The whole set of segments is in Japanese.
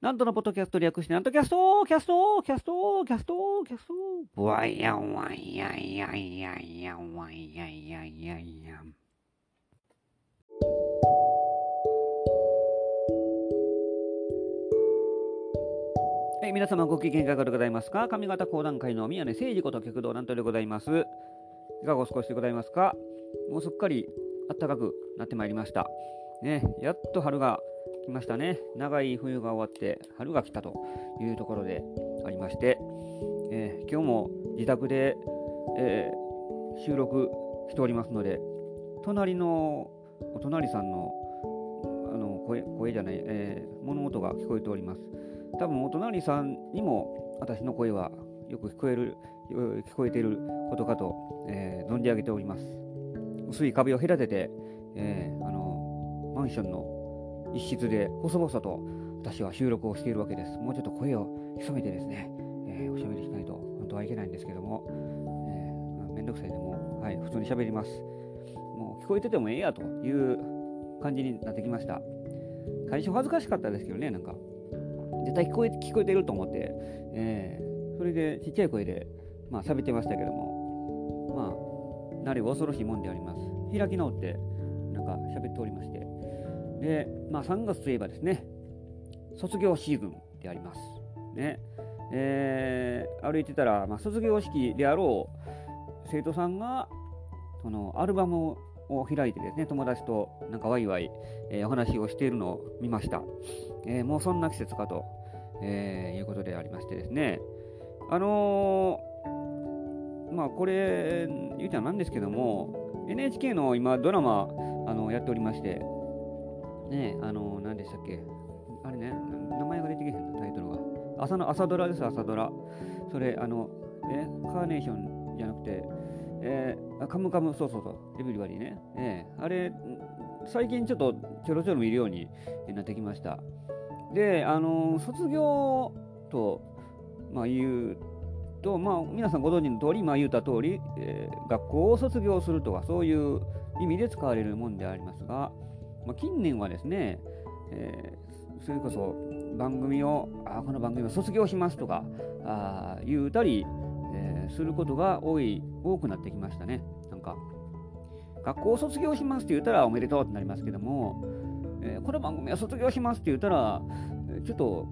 南斗のポッドキャスト略して、なんとキャストキャストキャストキャストキャストわいやんわいやいやいやいやわいやいやいやいやはい、皆様ご機嫌いかがでございますか？上方講談界の宮根誠司こと極道南斗でございます。いかがお過ごしでございますか？もうすっかり暖かくなってまいりました。ね、やっと春が来ましたね。長い冬が終わって春が来たというところでありまして、えー、今日も自宅で、えー、収録しておりますので、隣のお隣さんのあの声声じゃない、えー、物音が聞こえております。多分お隣さんにも私の声はよく聞こえる聞こえていることかと、えー、存じ上げております。薄い壁を隔てて、えー、あのマンションの一室で細々と私は収録をしているわけです。もうちょっと声を潜めてですね、えー、おしゃべりしないと本当はいけないんですけども、えーまあ、めんどくさいでも、はい、普通にしゃべります。もう聞こえててもええやという感じになってきました。最初恥ずかしかったですけどね、なんか。絶対聞こえ聞こえてると思って、えー、それでちっちゃい声で、まあ、喋ってましたけども、まあ、なれ恐ろしいもんであります。開き直って、なんか喋っておりまして。で、まあ、3月といえばですね、卒業シーズンであります。ね。えー、歩いてたら、まあ、卒業式であろう生徒さんが、そのアルバムを開いてですね、友達となんかワイワイ、えー、お話をしているのを見ました。えー、もうそんな季節かと、えー、いうことでありましてですね、あのまあこれ、言うちゃなんですけども、NHK の今ドラマあのやっておりまして、ね、あの何でしたっけ、あれね、名前が出てけへんの、タイトルが。朝の朝ドラです、朝ドラ。それ、あの、え、カーネーションじゃなくて、えー、カムカム、そうそうそう、エブリバディね。えー、あれ、最近ちょっとちょろちょろ見るようになってきました。で、あの、卒業と、まあ、言うと、まあ、皆さんご存知の通り、まあ、言うた通り、えー、学校を卒業するとか、そういう意味で使われるもんでありますが、まあ、近年はですね、えー、それこそ番組を、あこの番組を卒業しますとか、あ言うたりえ、することが多い、多くなってきましたね。なんか、学校を卒業しますって言ったらおめでとうってなりますけども、えー、この番組は卒業しますって言ったら、ちょっと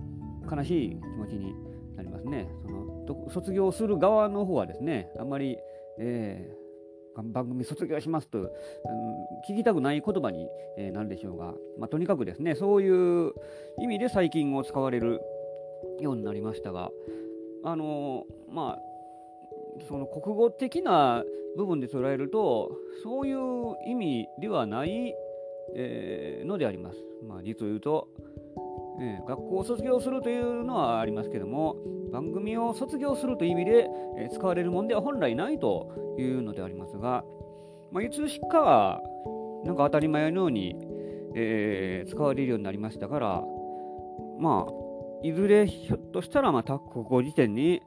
悲しい気持ちになりますね。その卒業する側の方はですね、あんまり、えー、番組卒業しますと、うん、聞きたくない言葉に、えー、なるでしょうが、まあ、とにかくですね、そういう意味で最近を使われるようになりましたが、あのー、まあ、その国語的な部分で捉えるとそういう意味ではない、えー、のであります。まあ、実を言うと、えー、学校を卒業するというのはありますけども番組を卒業するという意味で、えー、使われるものでは本来ないというのでありますが、まあ、いつしかはなんか当たり前のように、えー、使われるようになりましたからまあいずれひょっとしたらまあた国語辞典に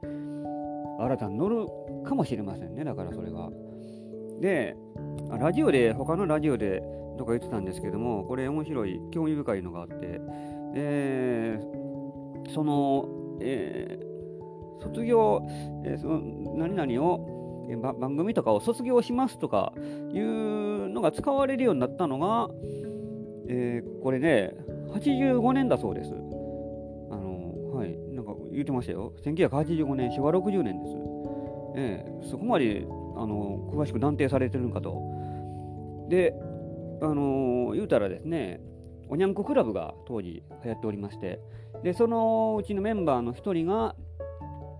新たに乗るかもしれませんね、だからそれが。で、ラジオで、他のラジオでとか言ってたんですけども、これ面白い、興味深いのがあって、えー、その、えー、卒業、えー、その何々を、えー、番組とかを卒業しますとかいうのが使われるようになったのが、えー、これね、85年だそうです。あのはい、なんか言ってましたよ。1985年、昭和60年です。ええ、そこまであの詳しく断定されてるのかと。で、あの言うたらですね、おにゃんこクラブが当時流行っておりまして、でそのうちのメンバーの一人が、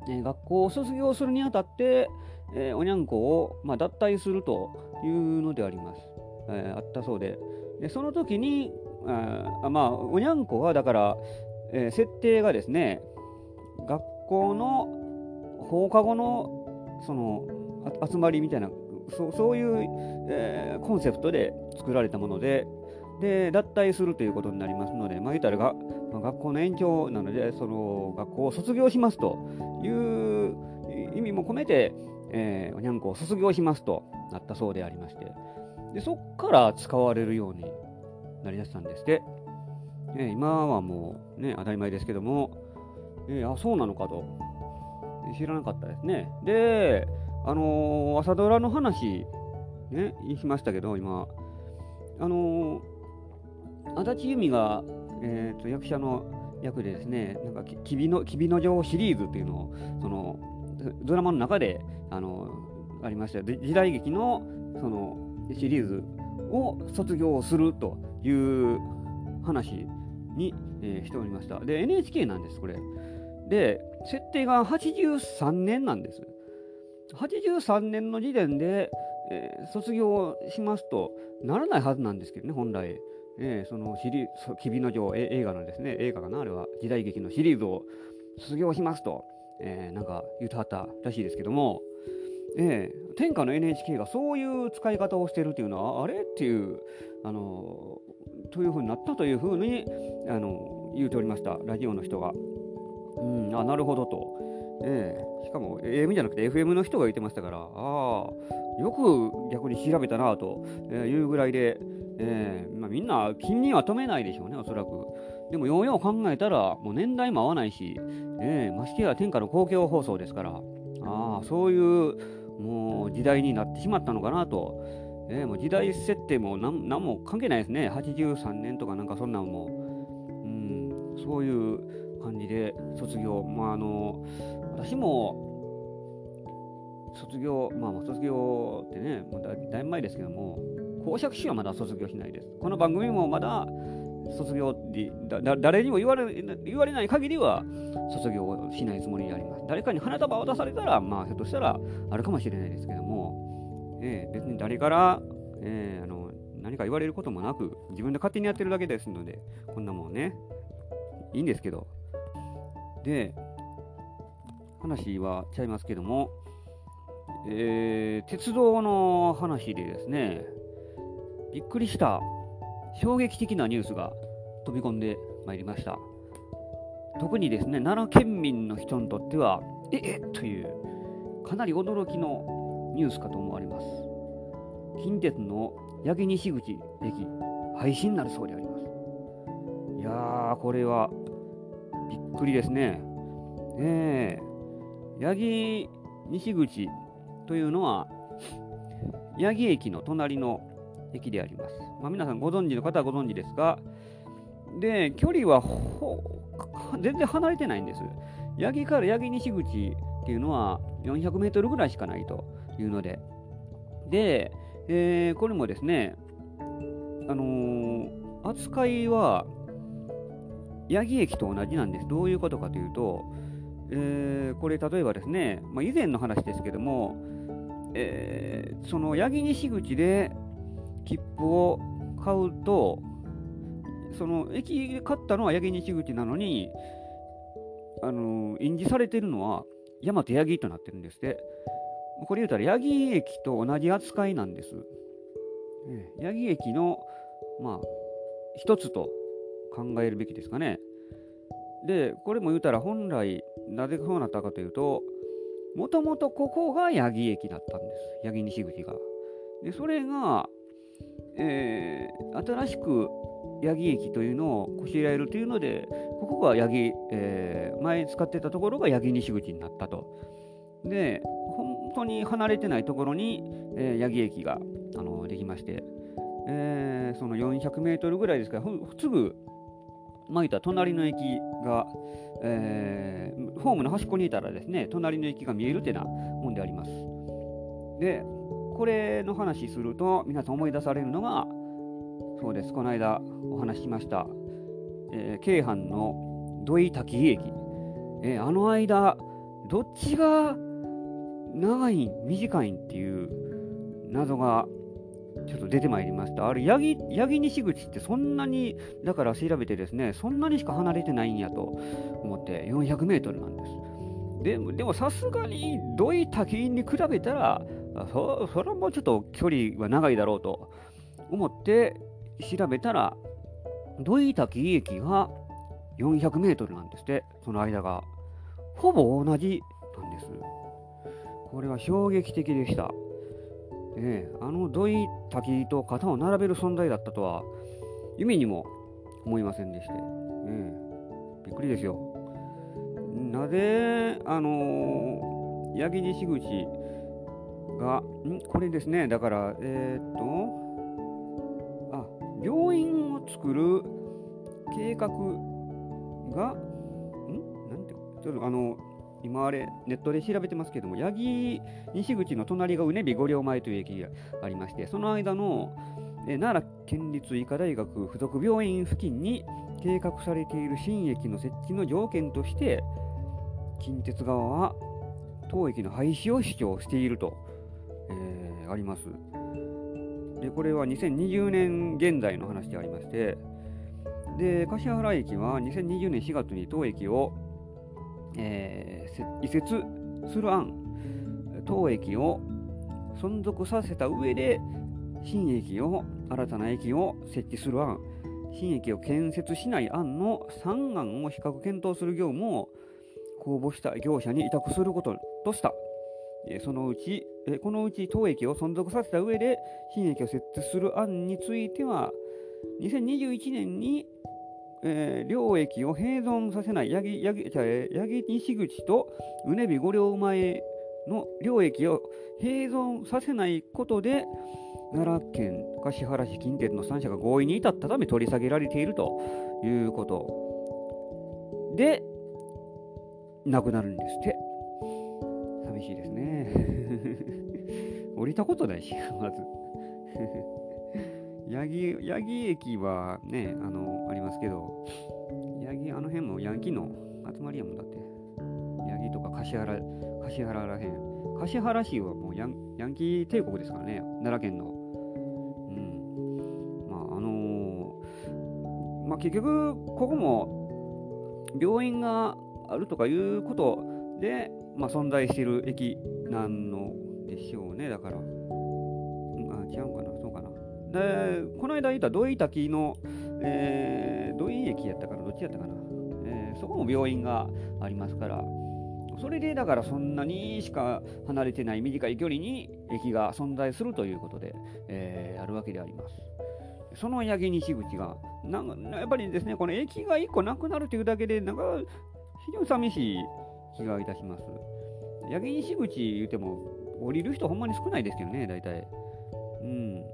え学校を卒業するにあたって、えー、おにゃんこを、まあ、脱退するというのであります。えー、あったそうで。で、その時に、あまあ、おにゃんこはだから、えー、設定がですね、学校の放課後のその集まりみたいなそそういう、えー、コンセプトで作られたものでで脱退するということになりますので、まあ、言ったらが、まあ、学校の延長なのでその学校を卒業しますという意味も込めて、えー、おにゃんこを卒業しますとなったそうでありまして。でそこから使われるようになりだしたんですって。えー、今はもうね、当たり前ですけども、えー、あ、そうなのかと、知らなかったですね。で、あのー、朝ドラの話、ね、言いましたけど、今、あの、足立由美が、えーと、役者の役でですね、なんか、きびの、きびの城シリーズっていうのを、その、ドラマの中で、あの、ありました時代劇の、その、シリーズを卒業するという話に、えー、しておりました。で、NHK なんです、これ。で、設定が83年なんです。83年の時点で、えー、卒業しますとならないはずなんですけどね、本来。えー、そのシリーズ、君の城映画のですね、映画かな、あれは時代劇のシリーズを卒業しますと、えー、なんか言うてはったらしいですけども、えー、天下の NHK がそういう使い方をしてるっていうのは、あれっていう、あのというふうになったというふうに、あの言うておりました、ラジオの人が。うん、あ、なるほどと。えー、しかも AM じゃなくて FM の人が言ってましたから、ああ、よく逆に調べたなというぐらいで、えーまあ、みんな金には止めないでしょうね、おそらく。でも、ようよう考えたら、もう年代も合わないし、えー、ましてや天下の公共放送ですから、ああ、そういうもう時代になってしまったのかなと。えー、もう時代設定も何も関係ないですね。83年とかなんかそんなんも。うん、そういう感じで卒業。まああの、私も卒業、まあ、卒業ってね、もうだだいぶ前ですけども、公爵士はまだ卒業しないです。この番組もまだ卒業でだ誰にも言われ言われない限りは卒業しないつもりであります。誰かに花束を渡されたら、まあ、ひょっとしたらあるかもしれないですけども、えー、別に誰から、えー、あの何か言われることもなく、自分で勝手にやってるだけですので、こんなもんね、いいんですけど。で、話はちゃいますけども、えー、鉄道の話でですね、びっくりした衝撃的なニュースが飛び込んでまいりました。特にですね、奈良県民の人にとっては、ええという、かなり驚きのニュースかと思われます。近鉄の八木西口駅、廃止になるそうであります。いやー、これはびっくりですね。ええ八木西口というのは、八木駅の隣の駅であります。まあ、皆さんご存知の方はご存知ですが、で、距離は全然離れてないんです。八木から八木西口っていうのは400メートルぐらいしかないというので、で、えー、これもですね、あのー、扱いは八木駅と同じなんです。どういうことかというと、えー、これ例えばですね、まあ、以前の話ですけども、えー、その八木西口で切符を買うと、その駅で買ったのは八木西口なのに、あの印字されてるのは大和八木となってるんですって。これ言うたら八木駅と同じ扱いなんです。八木駅の、まあ、一つと考えるべきですかね。で、これも言うたら本来、なぜそうなったかというと、もともとここが八木駅だったんです。八木西口が。で、それが、えー、新しく八木駅というのをこしらえるというので、ここが八木、えー、前使ってたところが八木西口になったと。で、本当に離れてないところに、えー、八木駅があのできまして、えー、その400メートルぐらいですから、すぐ、まあ、いた隣の駅が、えー、ホームの端っこにいたらですね、隣の駅が見えるってなもんであります。で、これの話すると、皆さん思い出されるのが、そうです、この間お話ししました、えー、京阪の土井滝駅、えー、あの間、どっちが長い短いっていう謎がちょっと出てまいりました。あれ、八木八木西口ってそんなに、だから調べてですね、そんなにしか離れてないんやと思って、400メートルなんです。でも、でもさすがに土井滝に比べたら、そそれはもうちょっと距離は長いだろうと思って調べたら、土井滝駅が400メートルなんですって、その間が。ほぼ同じなんです。これは衝撃的でした。ええ、あの土井滝と肩を並べる存在だったとは、夢にも思いませんでして、ね、びっくりですよ。なぜ、あの、八木西口が、ん？これですね、だから、えー、っと、あ、病院を作る計画が、ん？なんて、ちょっとあの、今あれ、ネットで調べてますけども、八木西口の隣がうねび五両前という駅がありまして、その間の、え奈良県立医科大学附属病院付近に計画されている新駅の設置の条件として、近鉄側は当駅の廃止を主張していると、えー、あります。で、これは2020年現在の話でありまして、で、橿原駅は2020年4月に当駅を、えー、移設する案、当駅を存続させた上で、新駅を、新たな駅を設置する案、新駅を建設しない案の3案を比較検討する業務を公募した業者に委託することとした。そのうち、えこのうち当駅を存続させた上で新駅を設置する案については、2021年に、えー、両駅を併存させない八木八木八木西口とうねび五両前の両駅を併存させないことで奈良県橿原市近鉄の3社が合意に至ったため取り下げられているということでなくなるんですって。寂しいですね。降りたことないし、まず。八木、八木駅はね、あの、ありますけど、八木、あの辺もヤンキーの集まりやもんだって。八木とか橿原、橿原らへん。橿原市はもうヤンヤンキー帝国ですからね、奈良県の。うん。まあ、あのー、まあ結局、ここも、病院があるとかいうことで、まあ、存在している駅なのでしょうね、だから。うん、あ、違うかな、そうかな。で、この間言った土井滝の、えー、土井駅やったかな、どっちやったかな。えー、そこも病院がありますから、それでだからそんなにしか離れてない短い距離に駅が存在するということで、えー、あるわけであります。その八木西口が、なんやっぱりですね、この駅が1個なくなるというだけで、なんか非常に寂しい気がいたします。八木西口言うても、降りる人ほんまに少ないですけどね、大体。うん。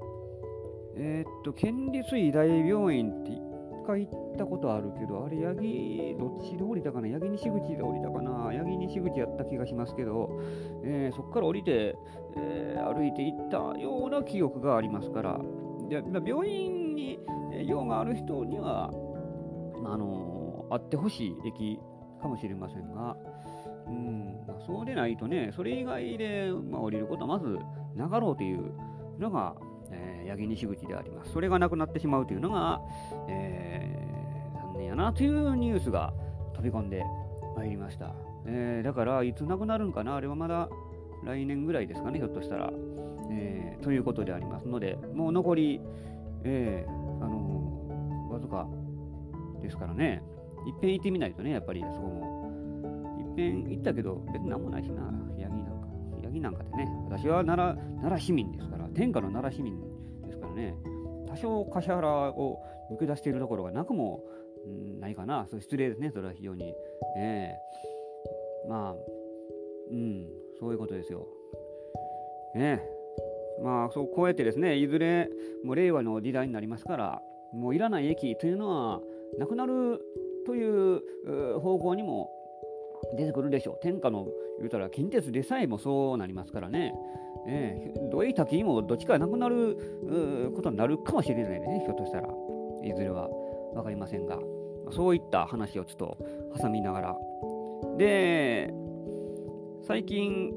えー、っと、県立医大病院って一回行ったことあるけど、あれ、八木、どっちで降りたかな？八木西口で降りたかな？八木西口やった気がしますけど、えー、そこから降りて、えー、歩いて行ったような記憶がありますから、で病院に用がある人には、あのー、あってほしい駅かもしれませんが、うんまあ、そうでないとね、それ以外で、まあ、降りることはまずなかろうというのが、えー、八木西口であります。それがなくなってしまうというのが、えー、残念やなというニュースが飛び込んでまいりました。えー、だから、いつなくなるんかな、あれはまだ来年ぐらいですかね、ひょっとしたら。えー、ということでありますので、もう残り、えー、あの、わずかですからね、いっぺん行ってみないとね、やっぱりそこも。いっぺん。行ったけど、別になん。もないしな、ヤギなん。か。ヤギなん。かでね、私は奈良奈良市民ですから、天下の奈良市民ですからね、多少橿原を抜け出しているところがなくも、うん、ないかな、そう失礼ですね、それは非常に。え、まあ、うん、そういうことですよ。ねまあ、そうこうやってですね、いずれもう令和の時代になりますから、もういらない駅というのはなくなるという方向にも出てくるでしょう。天下の言うたら近鉄でさえもそうなりますからね。えー、どういった木もどっちかなくなることになるかもしれないね、ひょっとしたら。いずれは分かりませんが。そういった話をちょっと挟みながら。で、最近、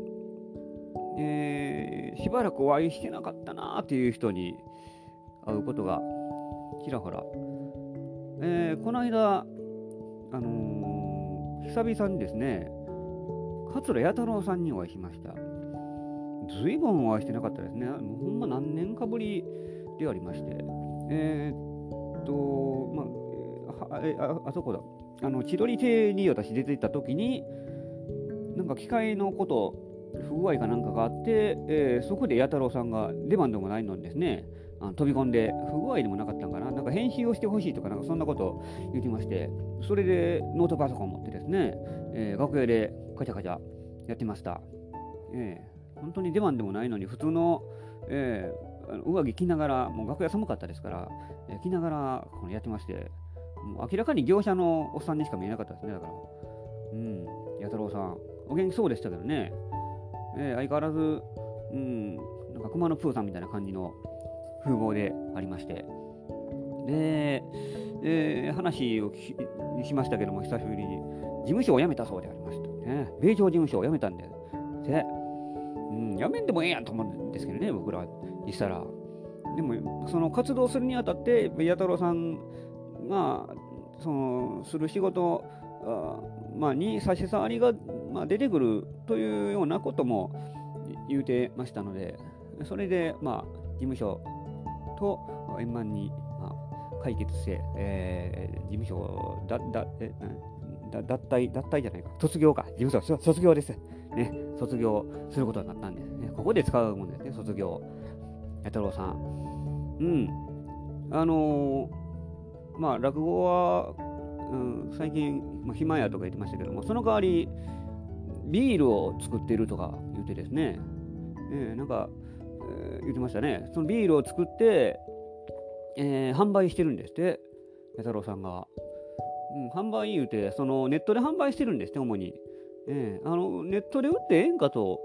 えー、しばらくお会いしてなかったなっていう人に会うことがちらほら。えー、この間、あのー、久々にですね、桂弥太郎さんにお会いしました。ずいぶんお会いしてなかったですね。もうほんま何年かぶりでありまして。えー、っと、まあ、えああそこだ。あの、千鳥亭に私出て行った時に、なんか機械のこと、不具合かなんかがあって、えー、そこで弥太郎さんが出番でもないのにですね、あの飛び込んで、不具合でもなかったんか、編集をしてほしいとか、なんかそんなことを言ってまして、それでノートパソコンを持ってですね、えー、楽屋でカチャカチャやってました。えー、本当に出番でもないのに、普通の、えー、上着着ながら、もう楽屋寒かったですから、えー、着ながらこのやってまして、もう明らかに業者のおっさんにしか見えなかったですね、だから。うん、弥太郎さん、お元気そうでしたけどね、えー、相変わらず、うん、なんか熊野プーさんみたいな感じの風貌でありまして、で、えー、話をしましたけども、久しぶりに、事務所を辞めたそうでありましたね。米朝事務所を辞めたんで、で、うん、辞めんでもええやんと思うんですけどね、僕らにしたら。でも、その活動するにあたって、弥太郎さんが、その、する仕事、あまあ、に差し障りが、まあ、出てくるというようなことも言うてましたので、それで、まあ、事務所と円満に、解決して、えー、事務所だだえだ脱退、脱退じゃないか、卒業か、事務所卒業です。ね、卒業することになったんですね。ここで使うもんですね、卒業。弥太郎さん。うん。あのー、まあ、落語は、うん、最近、まあ、暇やとか言ってましたけども、その代わり、ビールを作っているとか言ってですね、えー、なんか、えー、言ってましたね。そのビールを作って、えー、販売してるんですって、弥太郎さんが。うん、販売言うて、そのネットで販売してるんですって、主に。えー、あのネットで売ってええんかと。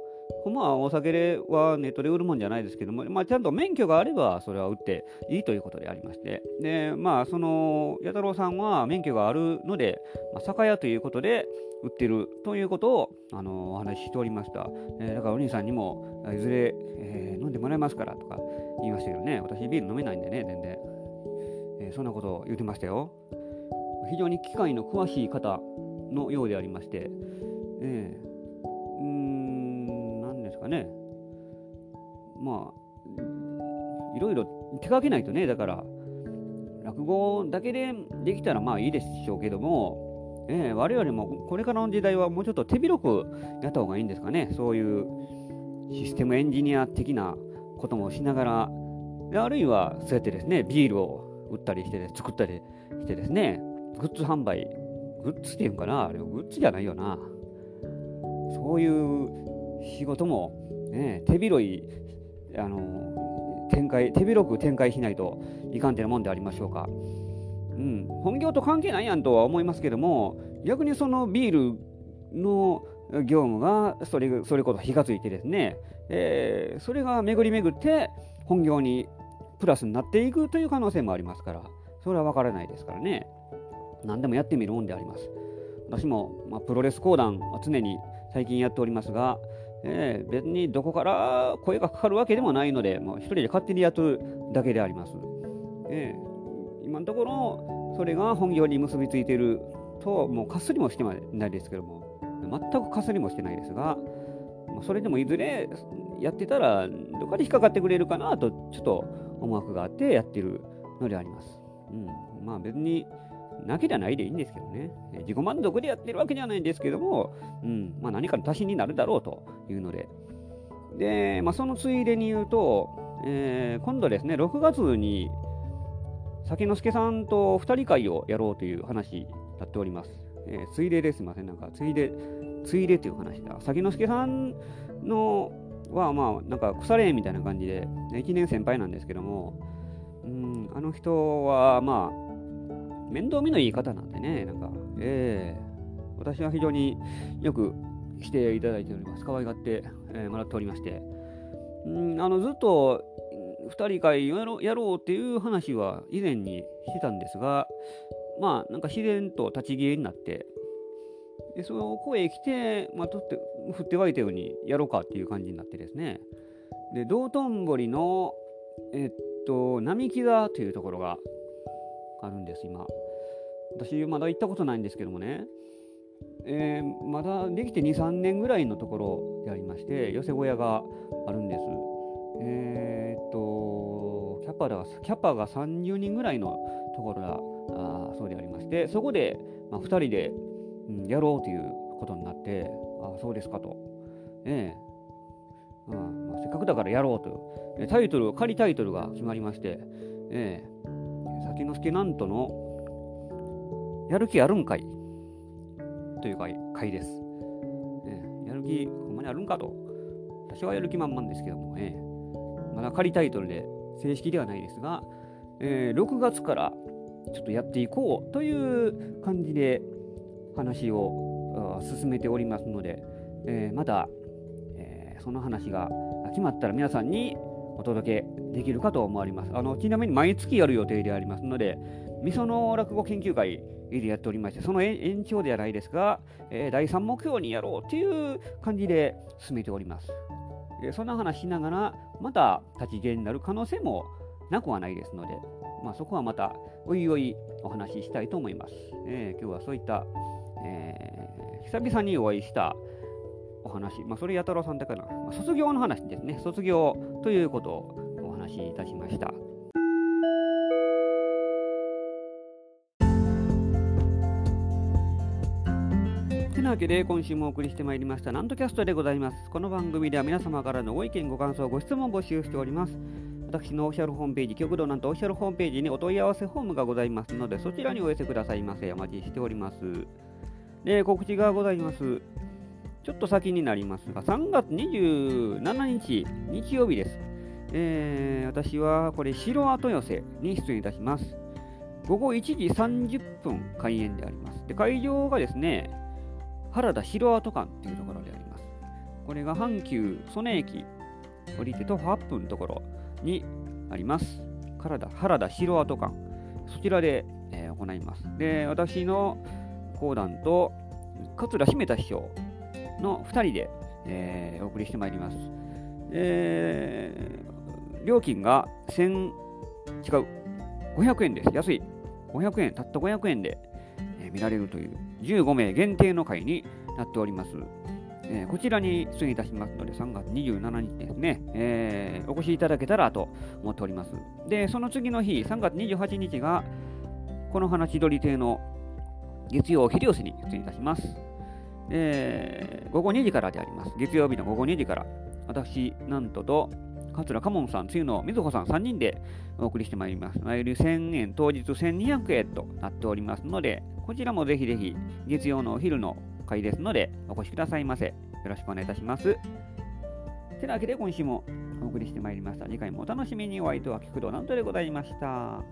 まあ、お酒はネットで売るもんじゃないですけども、まあ、ちゃんと免許があれば、それは売っていいということでありまして、で、まあ、その、弥太郎さんは免許があるので、まあ、酒屋ということで売ってるということを、あのお話ししておりました。えー、だからお兄さんにも、いずれ、えー、飲んでもらえますからとか言いましたけどね、私ビール飲めないんでね、全然。えー、そんなことを言ってましたよ。非常に機械の詳しい方のようでありまして、えー、うーん、かね、まあ、いろいろ手掛けないとね、だから、落語だけでできたらまあいいでしょうけども、えー、我々もこれからの時代はもうちょっと手広くやった方がいいんですかね、そういうシステムエンジニア的なこともしながら、あるいはそうやってですね、ビールを売ったりして、作ったりしてですね、グッズ販売、グッズっていうんかな、あれグッズじゃないよな。そういう仕事も、ね、手広い、あの、展開、手広く展開しないといかんてなもんでありましょうか。うん、本業と関係ないやんとは思いますけども、逆にそのビールの業務がそれそれこそ火がついてですね、えー、それが巡り巡って本業にプラスになっていくという可能性もありますから、それは分からないですからね。何でもやってみるもんであります。私も、まあ、プロレス講談は常に最近やっておりますが、えー、別にどこから声がかかるわけでもないので、もう一人で勝手にやっとるだけであります。えー、今のところ、それが本業に結びついていると、もうかすりもしてないですけども、全くかすりもしてないですが、それでもいずれやってたら、どっかで引っかかってくれるかなと、ちょっと思惑があってやってるのであります。うん、まあ別に、なけりゃないでいいんですけどね。自己満足でやってるわけじゃないんですけども、うんまあ、何かの足しになるだろうというので。で、まあ、そのついでに言うと、えー、今度ですね、6月に、酒之助さんと2人会をやろうという話になっております。えー、ついでですいません。なんか、ついで、ついでという話だ。酒之助さんのは、まあ、なんか腐れみたいな感じで、1年先輩なんですけども、うん、あの人は、まあ、面倒見のいい方なんでね、なんか、えー、私は非常によく来ていただいております。可愛がって、えー、もらっておりまして、うんあのずっと2人会やろやろうっていう話は以前にしてたんですが、まあ、なんか自然と立ち消えになって、でその声来て、まあ、とって振って湧いたようにやろうかっていう感じになってですね、で道頓堀の、えっと、並木座というところがあるんです、今。私、まだ行ったことないんですけどもね、えー、まだできて2、3年ぐらいのところでありまして、寄せ小屋があるんです。えー、っと、キャパが、キャパが30人ぐらいのところだあそうでありまして、そこで、まあ、2人で、うん、やろうということになって、あそうですかと。ええー、まあ、せっかくだからやろうと。タイトル、仮タイトルが決まりまして、ええー滝之助なんとのやる気あるんかい？という回回です、ね。やる気ほんまにあるんかと。私はやる気満々ですけども、ね、まだ仮タイトルで正式ではないですが、えー、6月からちょっとやっていこうという感じで話を進めておりますので、えー、また、えー、その話が決まったら皆さんにお届けできるかと思われます。あのちなみに毎月やる予定でありますので、みその落語研究会でやっておりまして、その延長ではないですが、えー、第3目標にやろうという感じで進めております。えそんな話しながら、また立ち消えになる可能性もなくはないですので、まあ、そこはまたおいおいお話ししたいと思います。えー、今日はそういった、え、久々にお会いした話、まあ、それや太郎さんだから、まあ、卒業の話ですね、卒業ということをお話しいたしました。てなわけで今週もお送りしてまいりましたなんとキャストでございます。この番組では皆様からのご意見、ご感想、ご質問を募集しております。私のオフィシャルホームページ、極道なんとオフィシャルホームページにお問い合わせフォームがございますので、そちらにお寄せくださいませ。お待ちしております。で、告知がございます。ちょっと先になりますが、3月27日、日曜日です。えー、私はこれ、城跡寄せに出演いたします。午後1時30分開演であります。で会場がですね、原田城跡館というところであります。これが阪急曽根駅降りて徒歩8分のところにあります。原田原田城跡館。そちらで、えー、行います。で、私の講談と桂姫田師匠の2人で、えー、お送りしてまいります。えー、料金が1000、違う、500円です。安い。500円、たった500円で、えー、見られるという15名限定の会になっております。えー、こちらに出演いたしますので、3月27日ですね、えー、お越しいただけたらと思っております。で、その次の日、3月28日が、この花千鳥亭の月曜秀吉に出演いたします。えー、午後2時からであります。月曜日の午後2時から、私、なんとと、桂かもんさん、つゆのみずほさん3人でお送りしてまいります。毎日1000円、当日1200円となっておりますので、こちらもぜひぜひ、月曜のお昼の会ですので、お越しくださいませ。よろしくお願いいたします。てなわけで今週もお送りしてまいりました。次回もお楽しみにお相手は菊堂なんとでございました。